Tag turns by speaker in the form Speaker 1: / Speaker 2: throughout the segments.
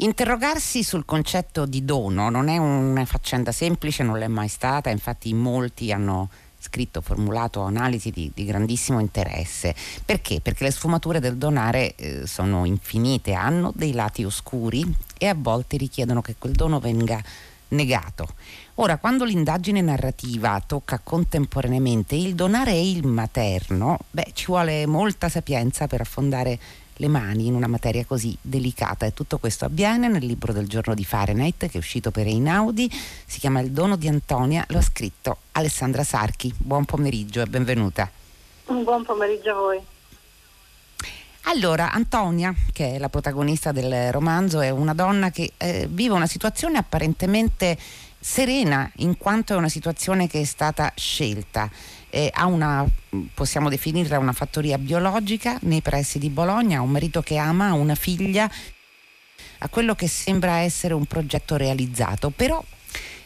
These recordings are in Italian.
Speaker 1: Interrogarsi sul concetto di dono non è una faccenda semplice, non l'è mai stata, infatti molti hanno scritto, formulato analisi di, di grandissimo interesse. Perché? Perché le sfumature del donare eh, sono infinite, hanno dei lati oscuri e a volte richiedono che quel dono venga negato. Ora, quando l'indagine narrativa tocca contemporaneamente il donare e il materno, beh, ci vuole molta sapienza per affondare le mani in una materia così delicata e tutto questo avviene nel libro del giorno di Fahrenheit che è uscito per Einaudi, si chiama Il dono di Antonia, lo ha scritto Alessandra Sarchi. Buon pomeriggio e benvenuta.
Speaker 2: Un buon pomeriggio a voi.
Speaker 1: Allora, Antonia, che è la protagonista del romanzo, è una donna che eh, vive una situazione apparentemente serena in quanto è una situazione che è stata scelta. Eh, ha una, possiamo definirla una fattoria biologica nei pressi di Bologna, ha un marito che ama, una figlia, ha quello che sembra essere un progetto realizzato, però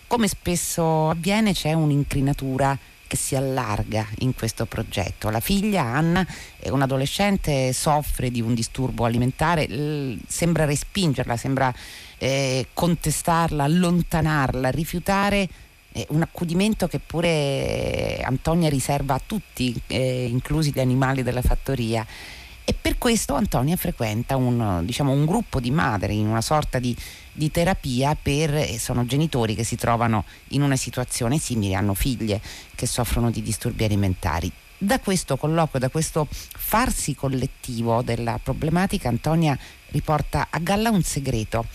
Speaker 1: come spesso avviene c'è un'incrinatura che si allarga in questo progetto. La figlia Anna è un'adolescente, soffre di un disturbo alimentare, sembra respingerla, sembra eh, contestarla, allontanarla, rifiutare un accudimento che pure Antonia riserva a tutti, eh, inclusi gli animali della fattoria. E per questo Antonia frequenta un, diciamo, un gruppo di madri in una sorta di, di terapia per, sono genitori che si trovano in una situazione simile, hanno figlie che soffrono di disturbi alimentari. Da questo colloquio, da questo farsi collettivo della problematica, Antonia riporta a galla un segreto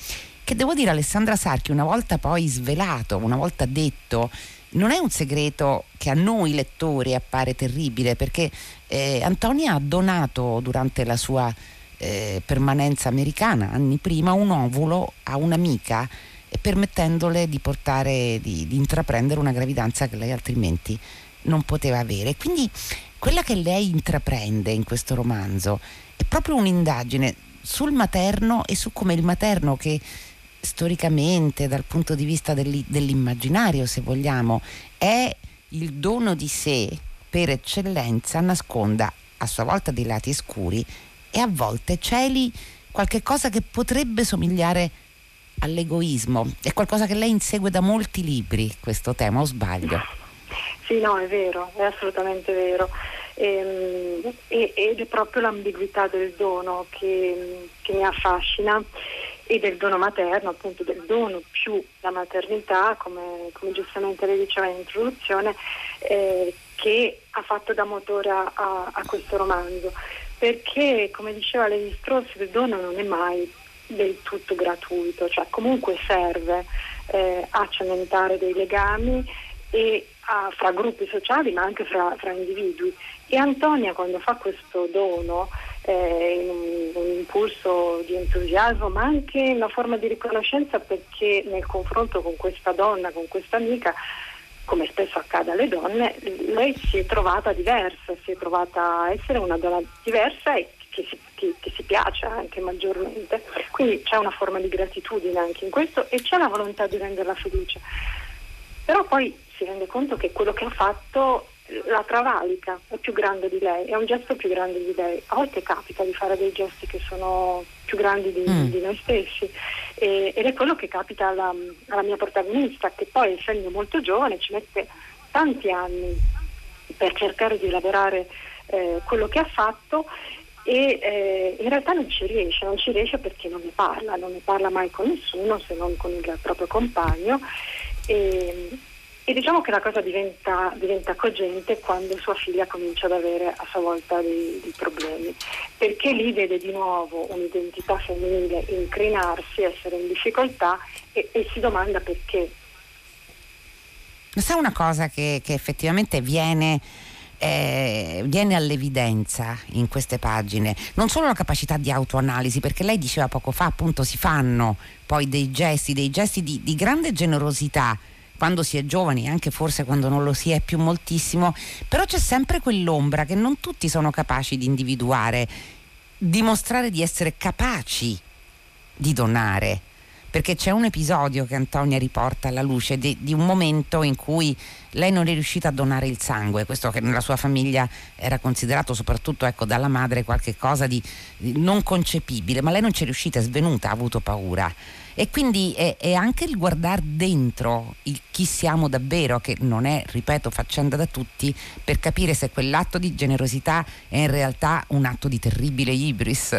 Speaker 1: che devo dire Alessandra Sarchi una volta poi svelato, una volta detto, non è un segreto che a noi lettori appare terribile perché eh, Antonia ha donato durante la sua eh, permanenza americana anni prima un ovulo a un'amica eh, permettendole di portare, di, di intraprendere una gravidanza che lei altrimenti non poteva avere. Quindi quella che lei intraprende in questo romanzo è proprio un'indagine sul materno e su come il materno che storicamente, dal punto di vista dell'immaginario, se vogliamo, è il dono di sé per eccellenza, nasconda a sua volta dei lati scuri e a volte celi qualche cosa che potrebbe somigliare all'egoismo. È qualcosa che lei insegue da molti libri, questo tema, o sbaglio?
Speaker 2: Sì, no, è vero, è assolutamente vero. Ehm, ed è proprio l'ambiguità del dono che, che mi affascina e del dono materno, appunto del dono più la maternità, come, come giustamente lei diceva in introduzione, eh, che ha fatto da motore a, a, questo romanzo. Perché, come diceva Levi Strauss, il dono non è mai del tutto gratuito, cioè comunque serve eh, a cementare dei legami e a, fra gruppi sociali ma anche fra, fra individui. E Antonia quando fa questo dono eh, un, un, impulso di entusiasmo, ma anche una forma di riconoscenza perché nel confronto con questa donna, con questa amica, come spesso accade alle donne, lei si è trovata diversa, si è trovata a essere una donna diversa e che si, che, che si piace anche maggiormente. Quindi c'è una forma di gratitudine anche in questo e c'è la volontà di renderla felice. Però poi si rende conto che quello che ha fatto la travalica, è più grande di lei, è un gesto più grande di lei. A volte capita di fare dei gesti che sono più grandi di, mm. di noi stessi e, ed è quello che capita alla, alla, mia protagonista che poi essendo molto giovane ci mette tanti anni per cercare di elaborare eh, quello che ha fatto e eh, in realtà non ci riesce, non ci riesce perché non ne parla, non ne parla mai con nessuno se non con il proprio compagno. E, e diciamo che la cosa diventa, diventa, cogente quando sua figlia comincia ad avere a sua volta dei, dei, problemi, perché lì vede di nuovo un'identità femminile incrinarsi, essere in difficoltà e, e si domanda perché.
Speaker 1: Sa una cosa che, che effettivamente viene, eh, viene all'evidenza in queste pagine, non solo la capacità di autoanalisi, perché lei diceva poco fa appunto si fanno poi dei gesti, dei gesti di, di grande generosità quando si è giovani, anche forse quando non lo si è più moltissimo, però c'è sempre quell'ombra che non tutti sono capaci di individuare, dimostrare di essere capaci di donare. Perché c'è un episodio che Antonia riporta alla luce di, di, un momento in cui lei non è riuscita a donare il sangue, questo che nella sua famiglia era considerato soprattutto ecco, dalla madre qualcosa di, di non concepibile, ma lei non ci è riuscita, è svenuta, ha avuto paura. E quindi è, è anche il guardare dentro il chi siamo davvero, che non è, ripeto, faccenda da tutti, per capire se quell'atto di generosità è in realtà un atto di terribile ibris.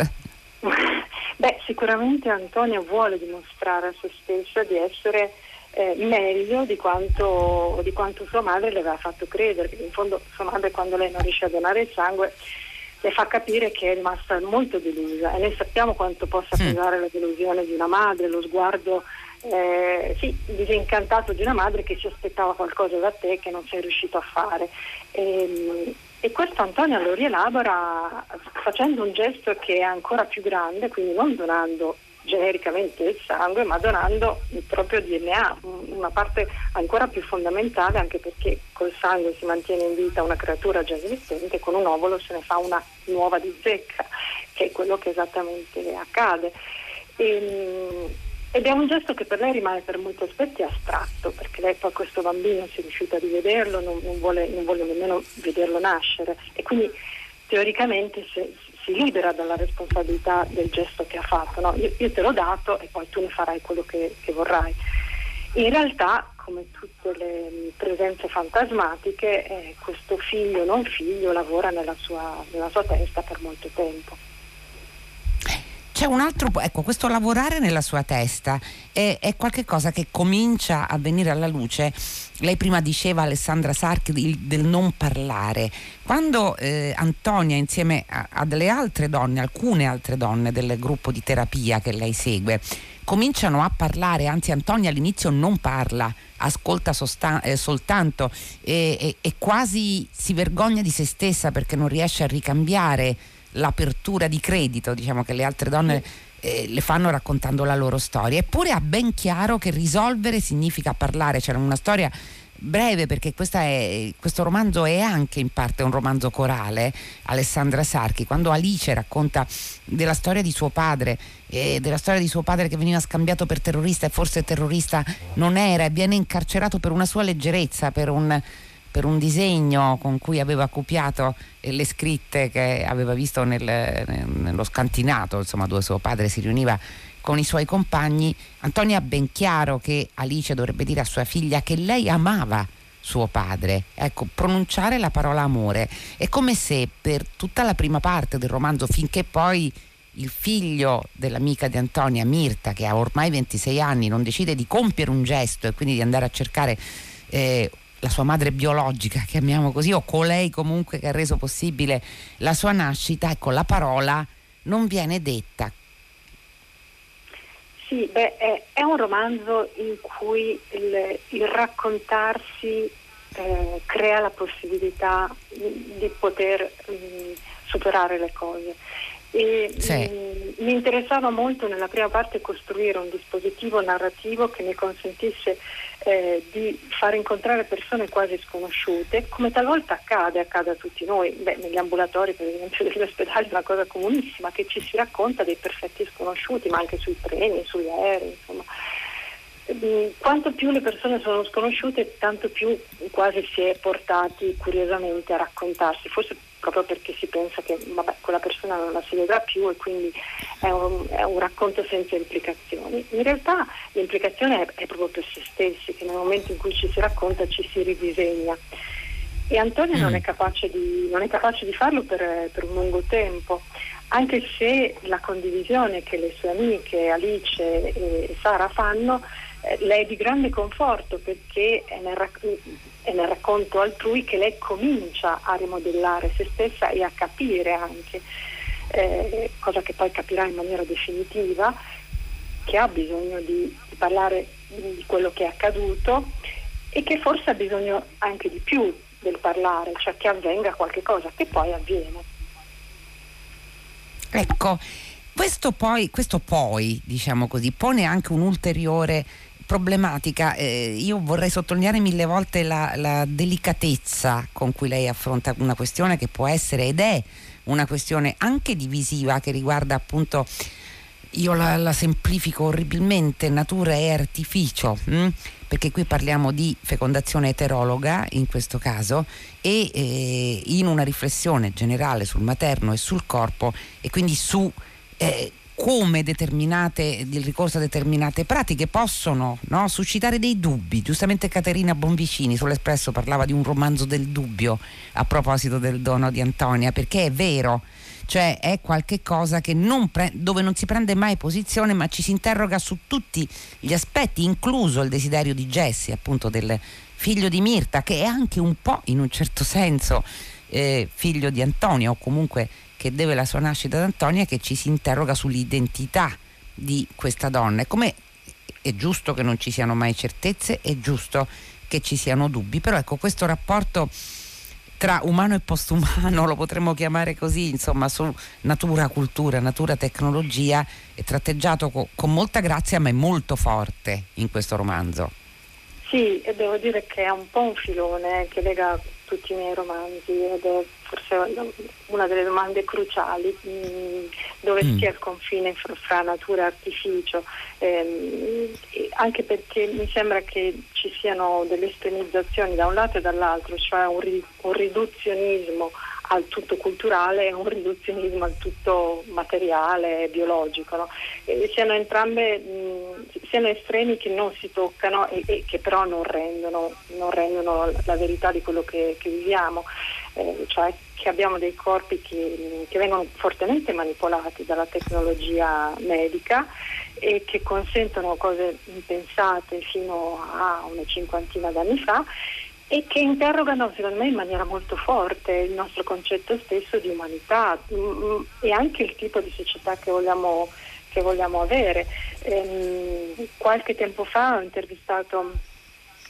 Speaker 2: Beh, sicuramente Antonia vuole dimostrare a se stessa di essere eh, meglio di quanto, di quanto, sua madre le aveva fatto credere, in fondo sua madre quando lei non riesce a donare il sangue le fa capire che è rimasta molto delusa e noi sappiamo quanto possa pesare la delusione di una madre, lo sguardo eh, sì, disincantato di una madre che si aspettava qualcosa da te che non sei riuscito a fare. E, ehm, e questo Antonia lo rielabora facendo un gesto che è ancora più grande, quindi non donando genericamente il sangue, ma donando il proprio DNA, una parte ancora più fondamentale anche perché col sangue si mantiene in vita una creatura già esistente, con un ovolo se ne fa una nuova di zecca, che è quello che esattamente accade. E, ehm, ed è un gesto che per lei rimane per molti aspetti astratto, perché lei poi questo bambino si è riuscita a rivederlo, non, non, vuole, non vuole, nemmeno vederlo nascere e quindi teoricamente se, si libera dalla responsabilità del gesto che ha fatto. No? Io, io, te l'ho dato e poi tu ne farai quello che, che vorrai. In realtà, come tutte le presenze fantasmatiche, eh, questo figlio non figlio lavora nella sua, nella sua testa per molto tempo
Speaker 1: c'è un altro, ecco, questo lavorare nella sua testa è, è qualcosa che comincia a venire alla luce. Lei prima diceva, Alessandra Sarchi, del, del non parlare. Quando eh, Antonia, insieme a, a delle altre donne, alcune altre donne del gruppo di terapia che lei segue, cominciano a parlare, anzi Antonia all'inizio non parla, ascolta sostan- eh, soltanto e, e, e quasi si vergogna di se stessa perché non riesce a ricambiare l'apertura di credito, diciamo che le altre donne eh, le fanno raccontando la loro storia. Eppure ha ben chiaro che risolvere significa parlare. C'era una storia breve perché è, questo romanzo è anche in parte un romanzo corale, Alessandra Sarchi, quando Alice racconta della storia di suo padre, eh, della storia di suo padre che veniva scambiato per terrorista e forse terrorista non era e viene incarcerato per una sua leggerezza, per un per un disegno con cui aveva copiato le scritte che aveva visto nel, nello scantinato, insomma, dove suo padre si riuniva con i suoi compagni, Antonia ha ben chiaro che Alice dovrebbe dire a sua figlia che lei amava suo padre. Ecco, pronunciare la parola amore è come se per tutta la prima parte del romanzo, finché poi il figlio dell'amica di Antonia, Mirta, che ha ormai 26 anni, non decide di compiere un gesto e quindi di andare a cercare eh, la sua madre biologica, chiamiamo così, o colei comunque che ha reso possibile la sua nascita, ecco, la parola non viene detta.
Speaker 2: Sì, beh, è, è un romanzo in cui il, il raccontarsi eh, crea la possibilità di, di poter mh, mm, superare le cose. E, sì. mh, mm, mi interessava molto nella prima parte costruire un dispositivo narrativo che mi consentisse eh, di far incontrare persone quasi sconosciute, come talvolta accade, accade a tutti noi, Beh, negli ambulatori per esempio degli ospedali è una cosa comunissima che ci si racconta dei perfetti sconosciuti, ma anche sui treni, sugli aerei, insomma. Mm, quanto più le persone sono sconosciute, tanto più quasi si è portati curiosamente a raccontarsi, forse proprio perché si pensa che vabbè, quella persona non la si vedrà più e quindi è un, è un racconto senza implicazioni. In realtà l'implicazione è, è, proprio per se stessi, che nel momento in cui ci si racconta ci si ridisegna. E Antonio mm. non, è di, non, è capace di, farlo per, per un lungo tempo, anche se la condivisione che le sue amiche Alice e Sara fanno le è di grande conforto perché è nel, è nel, racconto altrui che lei comincia a rimodellare se stessa e a capire anche, eh, cosa che poi capirà in maniera definitiva, che ha bisogno di, di parlare di quello che è accaduto e che forse ha bisogno anche di più del parlare, cioè che avvenga qualche cosa che poi avviene.
Speaker 1: Ecco, questo poi, questo poi diciamo così, pone anche un ulteriore problematica. Eh, io vorrei sottolineare mille volte la, la, delicatezza con cui lei affronta una questione che può essere ed è una questione anche divisiva che riguarda appunto io la, la, semplifico orribilmente, natura e artificio, mh? Hm? perché qui parliamo di fecondazione eterologa in questo caso e eh, in una riflessione generale sul materno e sul corpo e quindi su eh, come determinate, il ricorso a determinate pratiche possono no, suscitare dei dubbi. Giustamente Caterina Bonvicini sull'Espresso parlava di un romanzo del dubbio a proposito del dono di Antonia, perché è vero cioè è qualcosa pre- dove non si prende mai posizione ma ci si interroga su tutti gli aspetti, incluso il desiderio di Jesse, appunto del figlio di Mirta, che è anche un po' in un certo senso eh, figlio di Antonia o comunque che deve la sua nascita ad Antonia, che ci si interroga sull'identità di questa donna. E come è giusto che non ci siano mai certezze, è giusto che ci siano dubbi, però ecco questo rapporto tra umano e postumano, lo potremmo chiamare così, insomma, su natura, cultura, natura, tecnologia, è tratteggiato co- con molta grazia ma è molto forte in questo romanzo.
Speaker 2: Sì, e devo dire che è un po' un filone che lega tutti i miei romanzi ed è forse una delle domande cruciali, mh, mm, dove mm. sia il confine fra, fra natura e artificio, ehm, anche perché mi sembra che ci siano delle estremizzazioni da un lato e dall'altro, cioè un, ri, un riduzionismo al tutto culturale e un riduzionismo al tutto materiale e biologico. No? Siano entrambe mh, siano estremi che non si toccano e, e che però non rendono, non rendono, la verità di quello che, che viviamo, eh, cioè che abbiamo dei corpi che, che vengono fortemente manipolati dalla tecnologia medica e che consentono cose impensate fino a una cinquantina d'anni fa e che interrogano secondo me in maniera molto forte il nostro concetto stesso di umanità mm, mm, e anche il tipo di società che vogliamo, che vogliamo avere. Ehm, qualche tempo fa ho intervistato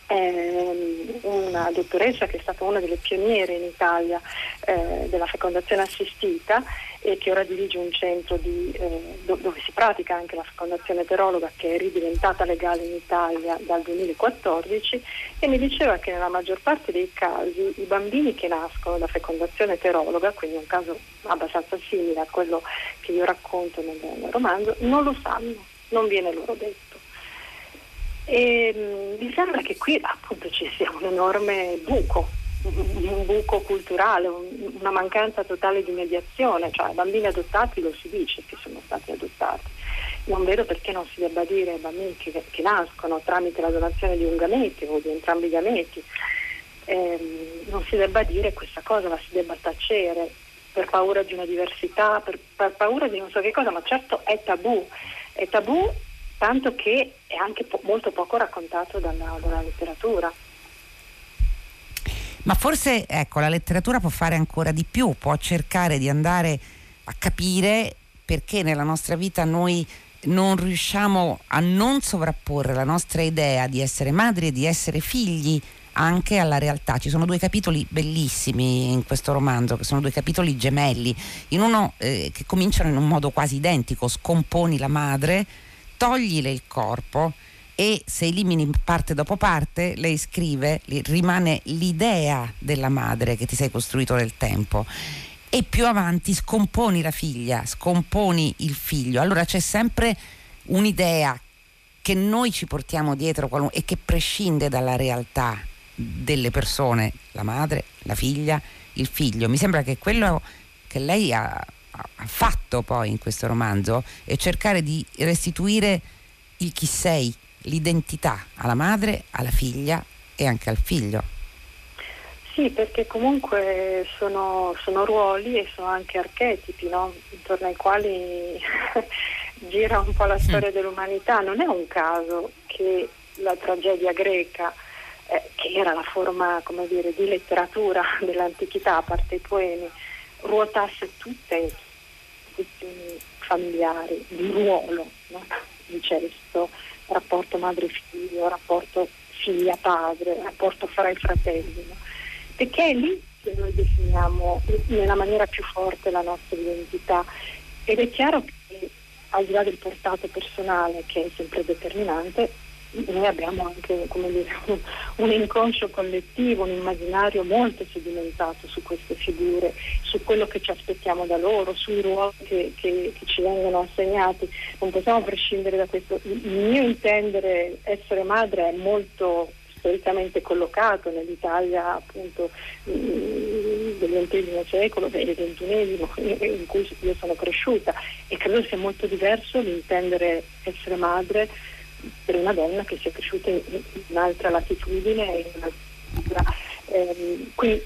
Speaker 2: ehm, una dottoressa che è stata una delle pioniere in Italia eh, della fecondazione assistita e che ora dirige un centro di, eh, dove si pratica anche la fecondazione eterologa che è ridiventata legale in Italia dal 2014 e mi diceva che nella maggior parte dei casi i bambini che nascono da fecondazione eterologa, quindi un caso abbastanza simile a quello che io racconto nel, nel romanzo, non lo sanno, non viene loro detto. E mm, mi sembra che qui appunto ci sia un enorme buco un buco culturale, una mancanza totale di mediazione, cioè bambini adottati lo si dice che sono stati adottati. Non vedo perché non si debba dire ai bambini che, che nascono tramite la donazione di un gamete o di entrambi i gameti, ehm, non si debba dire questa cosa, la si debba tacere per paura di una diversità, per, per paura di non so che cosa, ma certo è tabù, è tabù tanto che è anche po- molto poco raccontato dalla, dalla letteratura.
Speaker 1: Ma forse ecco, la letteratura può fare ancora di più, può cercare di andare a capire perché nella nostra vita noi non riusciamo a non sovrapporre la nostra idea di essere madri e di essere figli anche alla realtà. Ci sono due capitoli bellissimi in questo romanzo, che sono due capitoli gemelli, in uno eh, che cominciano in un modo quasi identico, scomponi la madre, toglile il corpo e se elimini parte dopo parte, lei scrive, rimane l'idea della madre che ti sei costruito nel tempo. E più avanti scomponi la figlia, scomponi il figlio. Allora c'è sempre un'idea che noi ci portiamo dietro e che prescinde dalla realtà delle persone, la madre, la figlia, il figlio. Mi sembra che quello che lei ha, ha fatto poi in questo romanzo è cercare di restituire il chi sei, l'identità alla madre, alla figlia e anche al figlio.
Speaker 2: Sì, perché comunque sono, sono ruoli e sono anche archetipi, no? intorno ai quali gira un po' la storia mm. dell'umanità. Non è un caso che la tragedia greca, eh, che era la forma dire, di letteratura dell'antichità, a parte i poemi, ruotasse tutte in questioni familiari, di ruolo, no? di cesto, rapporto madre-figlio, rapporto figlia-padre, rapporto fra i fratelli, no? perché è lì che noi definiamo nella maniera più forte la nostra identità ed è chiaro che al di là del portato personale che è sempre determinante, noi abbiamo anche dire, un inconscio collettivo, un immaginario molto sedimentato su queste figure, su quello che ci aspettiamo da loro, sui ruoli che, che, che ci vengono assegnati. Non possiamo prescindere da questo. Il mio intendere essere madre è molto storicamente collocato nell'Italia appunto del XX secolo del XXI in cui io sono cresciuta e credo sia molto diverso l'intendere essere madre per una donna che sia cresciuta in, un'altra latitudine. In un'altra, ehm, quindi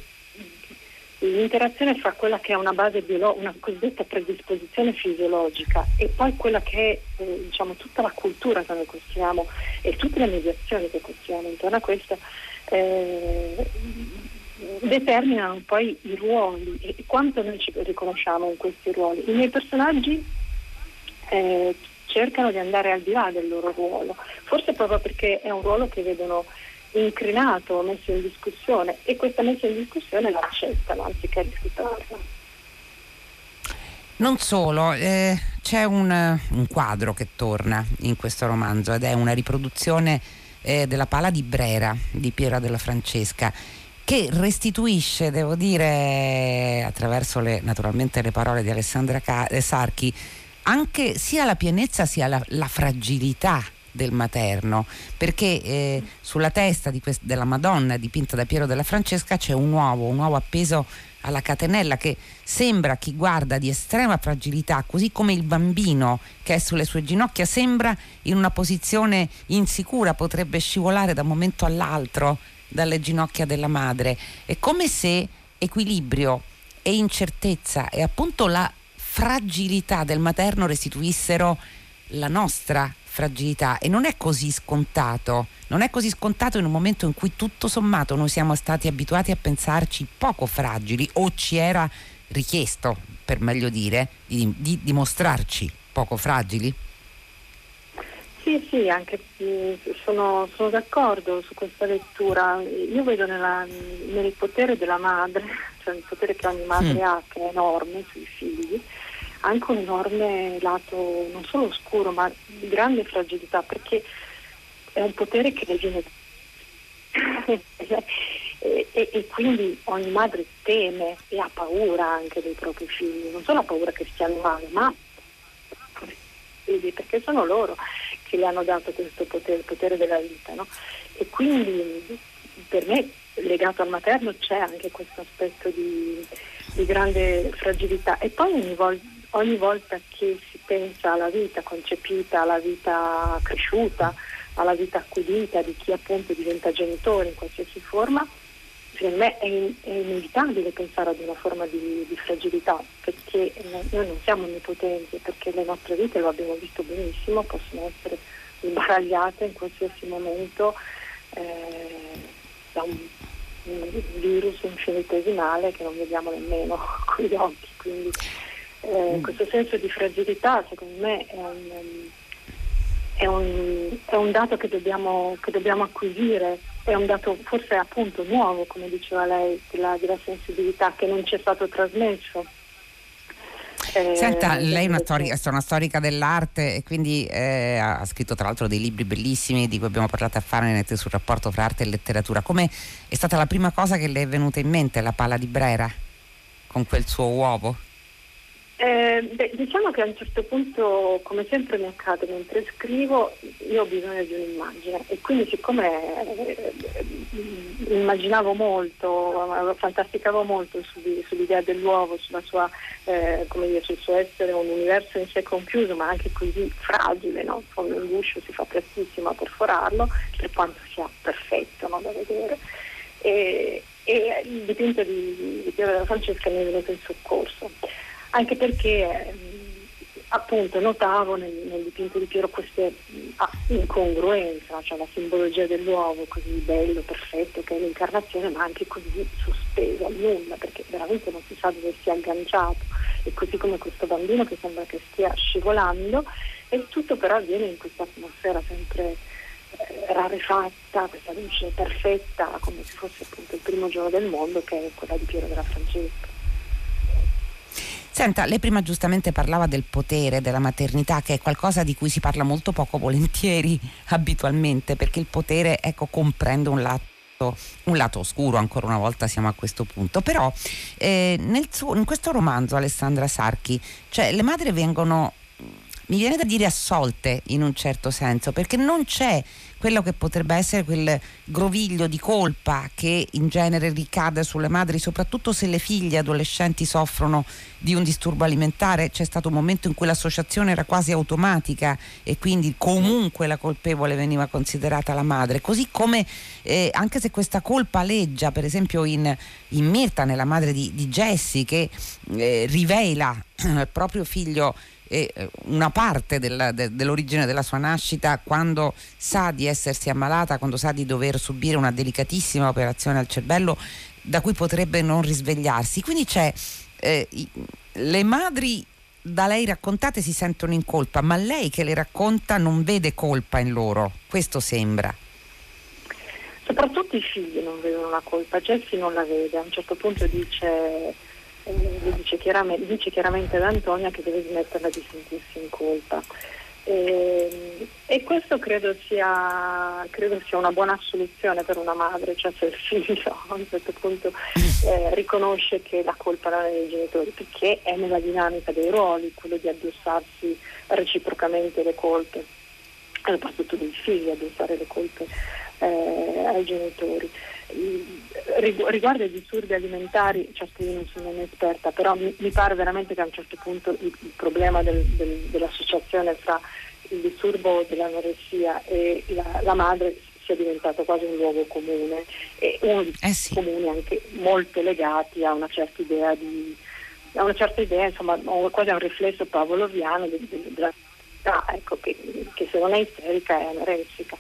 Speaker 2: l'interazione fra quella che è una base biologica, una cosiddetta predisposizione fisiologica e poi quella che è eh, diciamo, tutta la cultura che noi costruiamo e tutte le mediazioni che costruiamo intorno a questo eh, determinano poi i ruoli e quanto noi ci riconosciamo in questi ruoli. I miei personaggi eh, cercano di andare al di là del loro ruolo, forse proprio perché è un ruolo che vedono incrinato, messo in discussione e questa messa in discussione la accettano anziché rifiutarla.
Speaker 1: Non solo, eh, c'è un, un, quadro che torna in questo romanzo ed è una riproduzione eh, della pala di Brera di Piera della Francesca che restituisce, devo dire, attraverso le, naturalmente le parole di Alessandra Sarchi, anche sia la pienezza sia la, la fragilità del materno, perché eh, sulla testa quest- della Madonna dipinta da Piero della Francesca c'è un uovo, un uovo appeso alla catenella che sembra chi guarda di estrema fragilità, così come il bambino che è sulle sue ginocchia sembra in una posizione insicura, potrebbe scivolare da un momento all'altro dalle ginocchia della madre. È come se equilibrio e incertezza e appunto la fragilità del materno restituissero la nostra fragilità e non è così scontato, non è così scontato in un momento in cui tutto sommato noi siamo stati abituati a pensarci poco fragili o ci era richiesto, per meglio dire, di, di dimostrarci poco fragili.
Speaker 2: Sì, sì, anche sono, sono, d'accordo su questa lettura. Io vedo nella, nel potere della madre, cioè il potere che ogni madre mm. ha, che è enorme sui figli, anche un enorme lato non solo oscuro, ma di grande fragilità, perché è un potere che le viene e, e, e, quindi ogni madre teme e ha paura anche dei propri figli, non solo ha paura che stiano male, ma perché sono loro che le hanno dato questo potere, il potere della vita. No? E quindi per me legato al materno c'è anche questo aspetto di, di grande fragilità. E poi ogni, vol- ogni, volta che si pensa alla vita concepita, alla vita cresciuta, alla vita accudita di chi appunto diventa genitore in qualsiasi forma, secondo me è, in, è, inevitabile pensare ad una forma di, di, fragilità perché noi non siamo onnipotenti, perché le nostre vite, lo abbiamo visto benissimo, possono essere sbaragliate in qualsiasi momento eh, da un, virus infinitesimale che non vediamo nemmeno con gli occhi. Quindi eh, mm. questo senso di fragilità secondo me è un, è un, è un dato che dobbiamo, che dobbiamo acquisire è un dato forse appunto nuovo, come diceva lei, della, della sensibilità che non ci è stato trasmesso.
Speaker 1: Eh, Senta, lei è una, storica, è una storica dell'arte e quindi eh, ha scritto tra l'altro dei libri bellissimi di cui abbiamo parlato a Fahrenheit sul rapporto fra arte e letteratura. Come è stata la prima cosa che le è venuta in mente la pala di Brera con quel suo uovo?
Speaker 2: Eh, beh, diciamo che a un certo punto, come sempre mi accade mentre scrivo, io ho bisogno di un'immagine e quindi siccome eh, immaginavo molto, fantasticavo molto su, sull'idea dell'uovo, sua, eh, dire, sul suo essere un universo in sé compiuto ma anche così fragile, no? come un guscio si fa prestissimo a perforarlo, per quanto sia perfetto no? da vedere. E, e il dipinto di, di Piero della Francesca mi è venuto in soccorso anche perché appunto notavo nel, nel, dipinto di Piero queste ah, incongruenze, cioè la simbologia dell'uovo così bello, perfetto che è l'incarnazione, ma anche così sospeso al nulla, perché veramente non si sa dove sia agganciato, e così come questo bambino che sembra che stia scivolando, e tutto però avviene in questa atmosfera sempre eh, rarefatta, questa luce perfetta, come se fosse appunto il primo giorno del mondo, che è quella di Piero della Francesca.
Speaker 1: Senta, lei prima giustamente parlava del potere della maternità, che è qualcosa di cui si parla molto poco volentieri abitualmente, perché il potere ecco, comprende un lato un lato oscuro, ancora una volta siamo a questo punto, però eh, suo, in questo romanzo Alessandra Sarchi, cioè le madri vengono mi viene da dire assolte in un certo senso, perché non c'è quello che potrebbe essere quel groviglio di colpa che in genere ricade sulle madri, soprattutto se le figlie adolescenti soffrono di un disturbo alimentare. C'è stato un momento in cui l'associazione era quasi automatica e quindi comunque la colpevole veniva considerata la madre. Così come eh, anche se questa colpa aleggia, per esempio in, in Mirta, nella madre di, di Jessie, che eh, rivela al proprio figlio eh, una parte della, de, dell'origine della sua nascita quando sa di essersi ammalata, quando sa di dover subire una delicatissima operazione al cervello da cui potrebbe non risvegliarsi. Quindi c'è eh, le madri da lei raccontate si sentono in colpa, ma lei che le racconta non vede colpa in loro, questo sembra.
Speaker 2: Soprattutto i figli non vedono la colpa, Jessie non la vede, a un certo punto dice dice, chiaramente, dice, chiaramente, ad Antonia che deve smetterla di sentirsi in colpa. E, e questo credo sia, credo sia, una buona soluzione per una madre, cioè se il figlio a un certo punto eh, riconosce che la colpa non è dei genitori, perché è nella dinamica dei ruoli quello di addossarsi reciprocamente le colpe, soprattutto dei figli addossare le colpe eh, ai genitori riguardo ai disturbi alimentari, certo io non sono un'esperta, però mi, mi, pare veramente che a un certo punto il, il problema del, del, dell'associazione fra il disturbo dell'anoressia e la, la, madre sia diventato quasi un luogo comune e uno di eh sì. comuni anche molto legati a una certa idea di a una certa idea, insomma, quasi a un riflesso pavloviano della ah, ecco, che, che, se non è isterica è anoressica.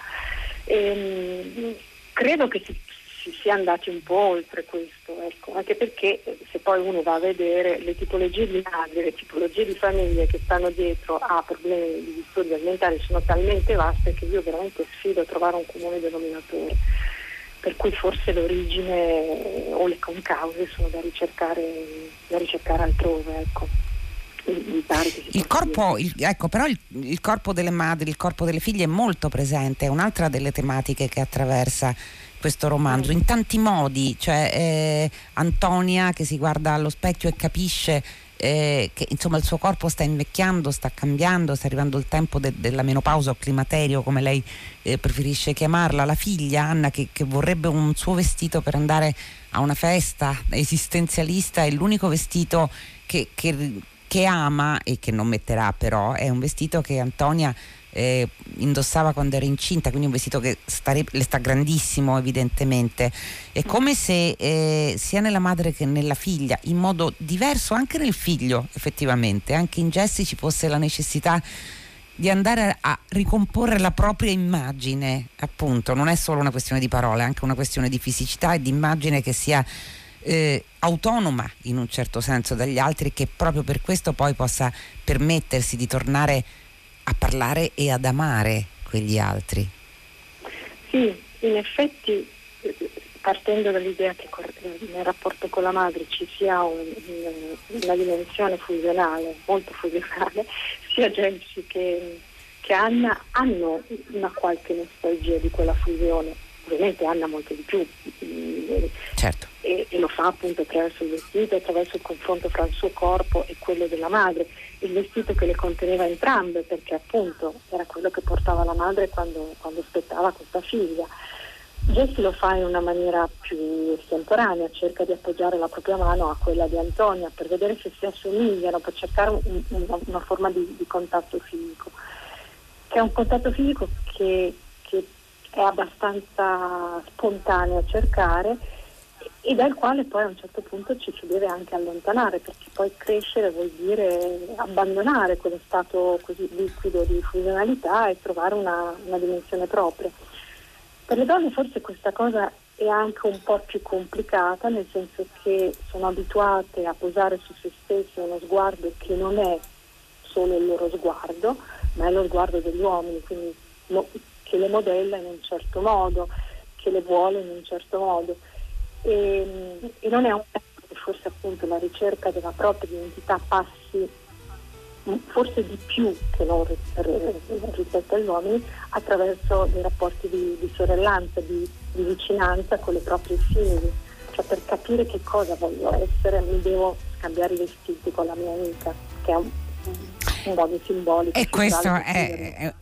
Speaker 2: E, ehm, credo che si, si sia andati un po' oltre questo, ecco, anche perché eh, se poi uno va a vedere le tipologie di madri, le tipologie di famiglie che stanno dietro a problemi di disturbi alimentari sono talmente vaste che io veramente sfido a trovare un comune denominatore. Per cui forse l'origine o le concause sono da ricercare, da ricercare altrove. Ecco.
Speaker 1: Il corpo, il, ecco, però il, il, corpo delle madri, il corpo delle figlie è molto presente, è un'altra delle tematiche che attraversa questo romanzo in tanti modi, cioè eh, Antonia che si guarda allo specchio e capisce eh, che insomma il suo corpo sta invecchiando, sta cambiando, sta arrivando il tempo de- della menopausa o climaterio come lei eh, preferisce chiamarla, la figlia Anna che, che, vorrebbe un suo vestito per andare a una festa esistenzialista e l'unico vestito che, che, che ama e che non metterà però è un vestito che Antonia eh, indossava quando era incinta, quindi un vestito che stare, le sta grandissimo evidentemente. È come se eh, sia nella madre che nella figlia, in modo diverso anche nel figlio effettivamente, anche in Jessie ci fosse la necessità di andare a ricomporre la propria immagine, appunto, non è solo una questione di parole, è anche una questione di fisicità e di immagine che sia eh, autonoma in un certo senso dagli altri che proprio per questo poi possa permettersi di tornare a parlare e ad amare quegli altri.
Speaker 2: Sì, in effetti partendo dall'idea che nel rapporto con la madre ci sia un, una dimensione fusionale, molto fusionale, sia Gelsi che, che Anna hanno una qualche nostalgia di quella fusione ovviamente Anna molto di più
Speaker 1: certo.
Speaker 2: e, e, lo fa appunto attraverso il vestito, attraverso il confronto fra il suo corpo e quello della madre, il vestito che le conteneva entrambe perché appunto era quello che portava la madre quando, quando aspettava questa figlia. Jessie lo fa in una maniera più estemporanea, cerca di appoggiare la propria mano a quella di Antonia per vedere se si assomigliano, per cercare un, una, una, forma di, di contatto fisico, che è un contatto fisico che è abbastanza spontaneo a cercare e dal quale poi a un certo punto ci si deve anche allontanare perché poi crescere vuol dire abbandonare quello stato così liquido di fusionalità e trovare una, una dimensione propria. Per le donne forse questa cosa è anche un po' più complicata nel senso che sono abituate a posare su se stesse uno sguardo che non è solo il loro sguardo ma è lo sguardo degli uomini, quindi no, che le modella in un certo modo, che le vuole in un certo modo. E, e non è un che forse appunto la ricerca della propria identità passi forse di più che non rispetto agli uomini attraverso dei rapporti di, di sorellanza, di, di, vicinanza con le proprie figlie. Cioè per capire che cosa voglio essere mi devo scambiare i vestiti con la mia amica, che è un, un modo simbolico.
Speaker 1: E questo è,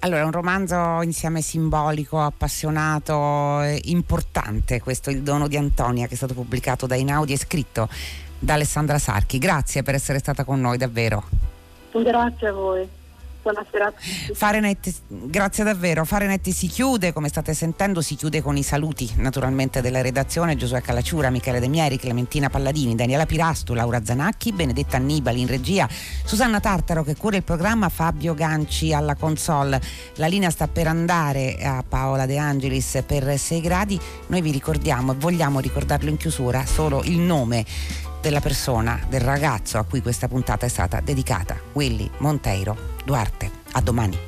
Speaker 1: allora, è un romanzo insieme simbolico, appassionato, importante, questo Il dono di Antonia che è stato pubblicato da Inaudi e scritto da Alessandra Sarchi. Grazie per essere stata con noi davvero.
Speaker 2: Grazie a voi. Buonasera.
Speaker 1: Farenet, grazie davvero. Farenetti si chiude, come state sentendo, si chiude con i saluti naturalmente della redazione Giosuè Calacciura, Michele De Mieri, Clementina Palladini, Daniela Pirastu, Laura Zanacchi, Benedetta Annibali in regia, Susanna Tartaro che cura il programma, Fabio Ganci alla console. La linea sta per andare a Paola De Angelis per 6 gradi. Noi vi ricordiamo e vogliamo ricordarlo in chiusura solo il nome della persona, del ragazzo a cui questa puntata è stata dedicata, Willy Monteiro Duarte. A domani.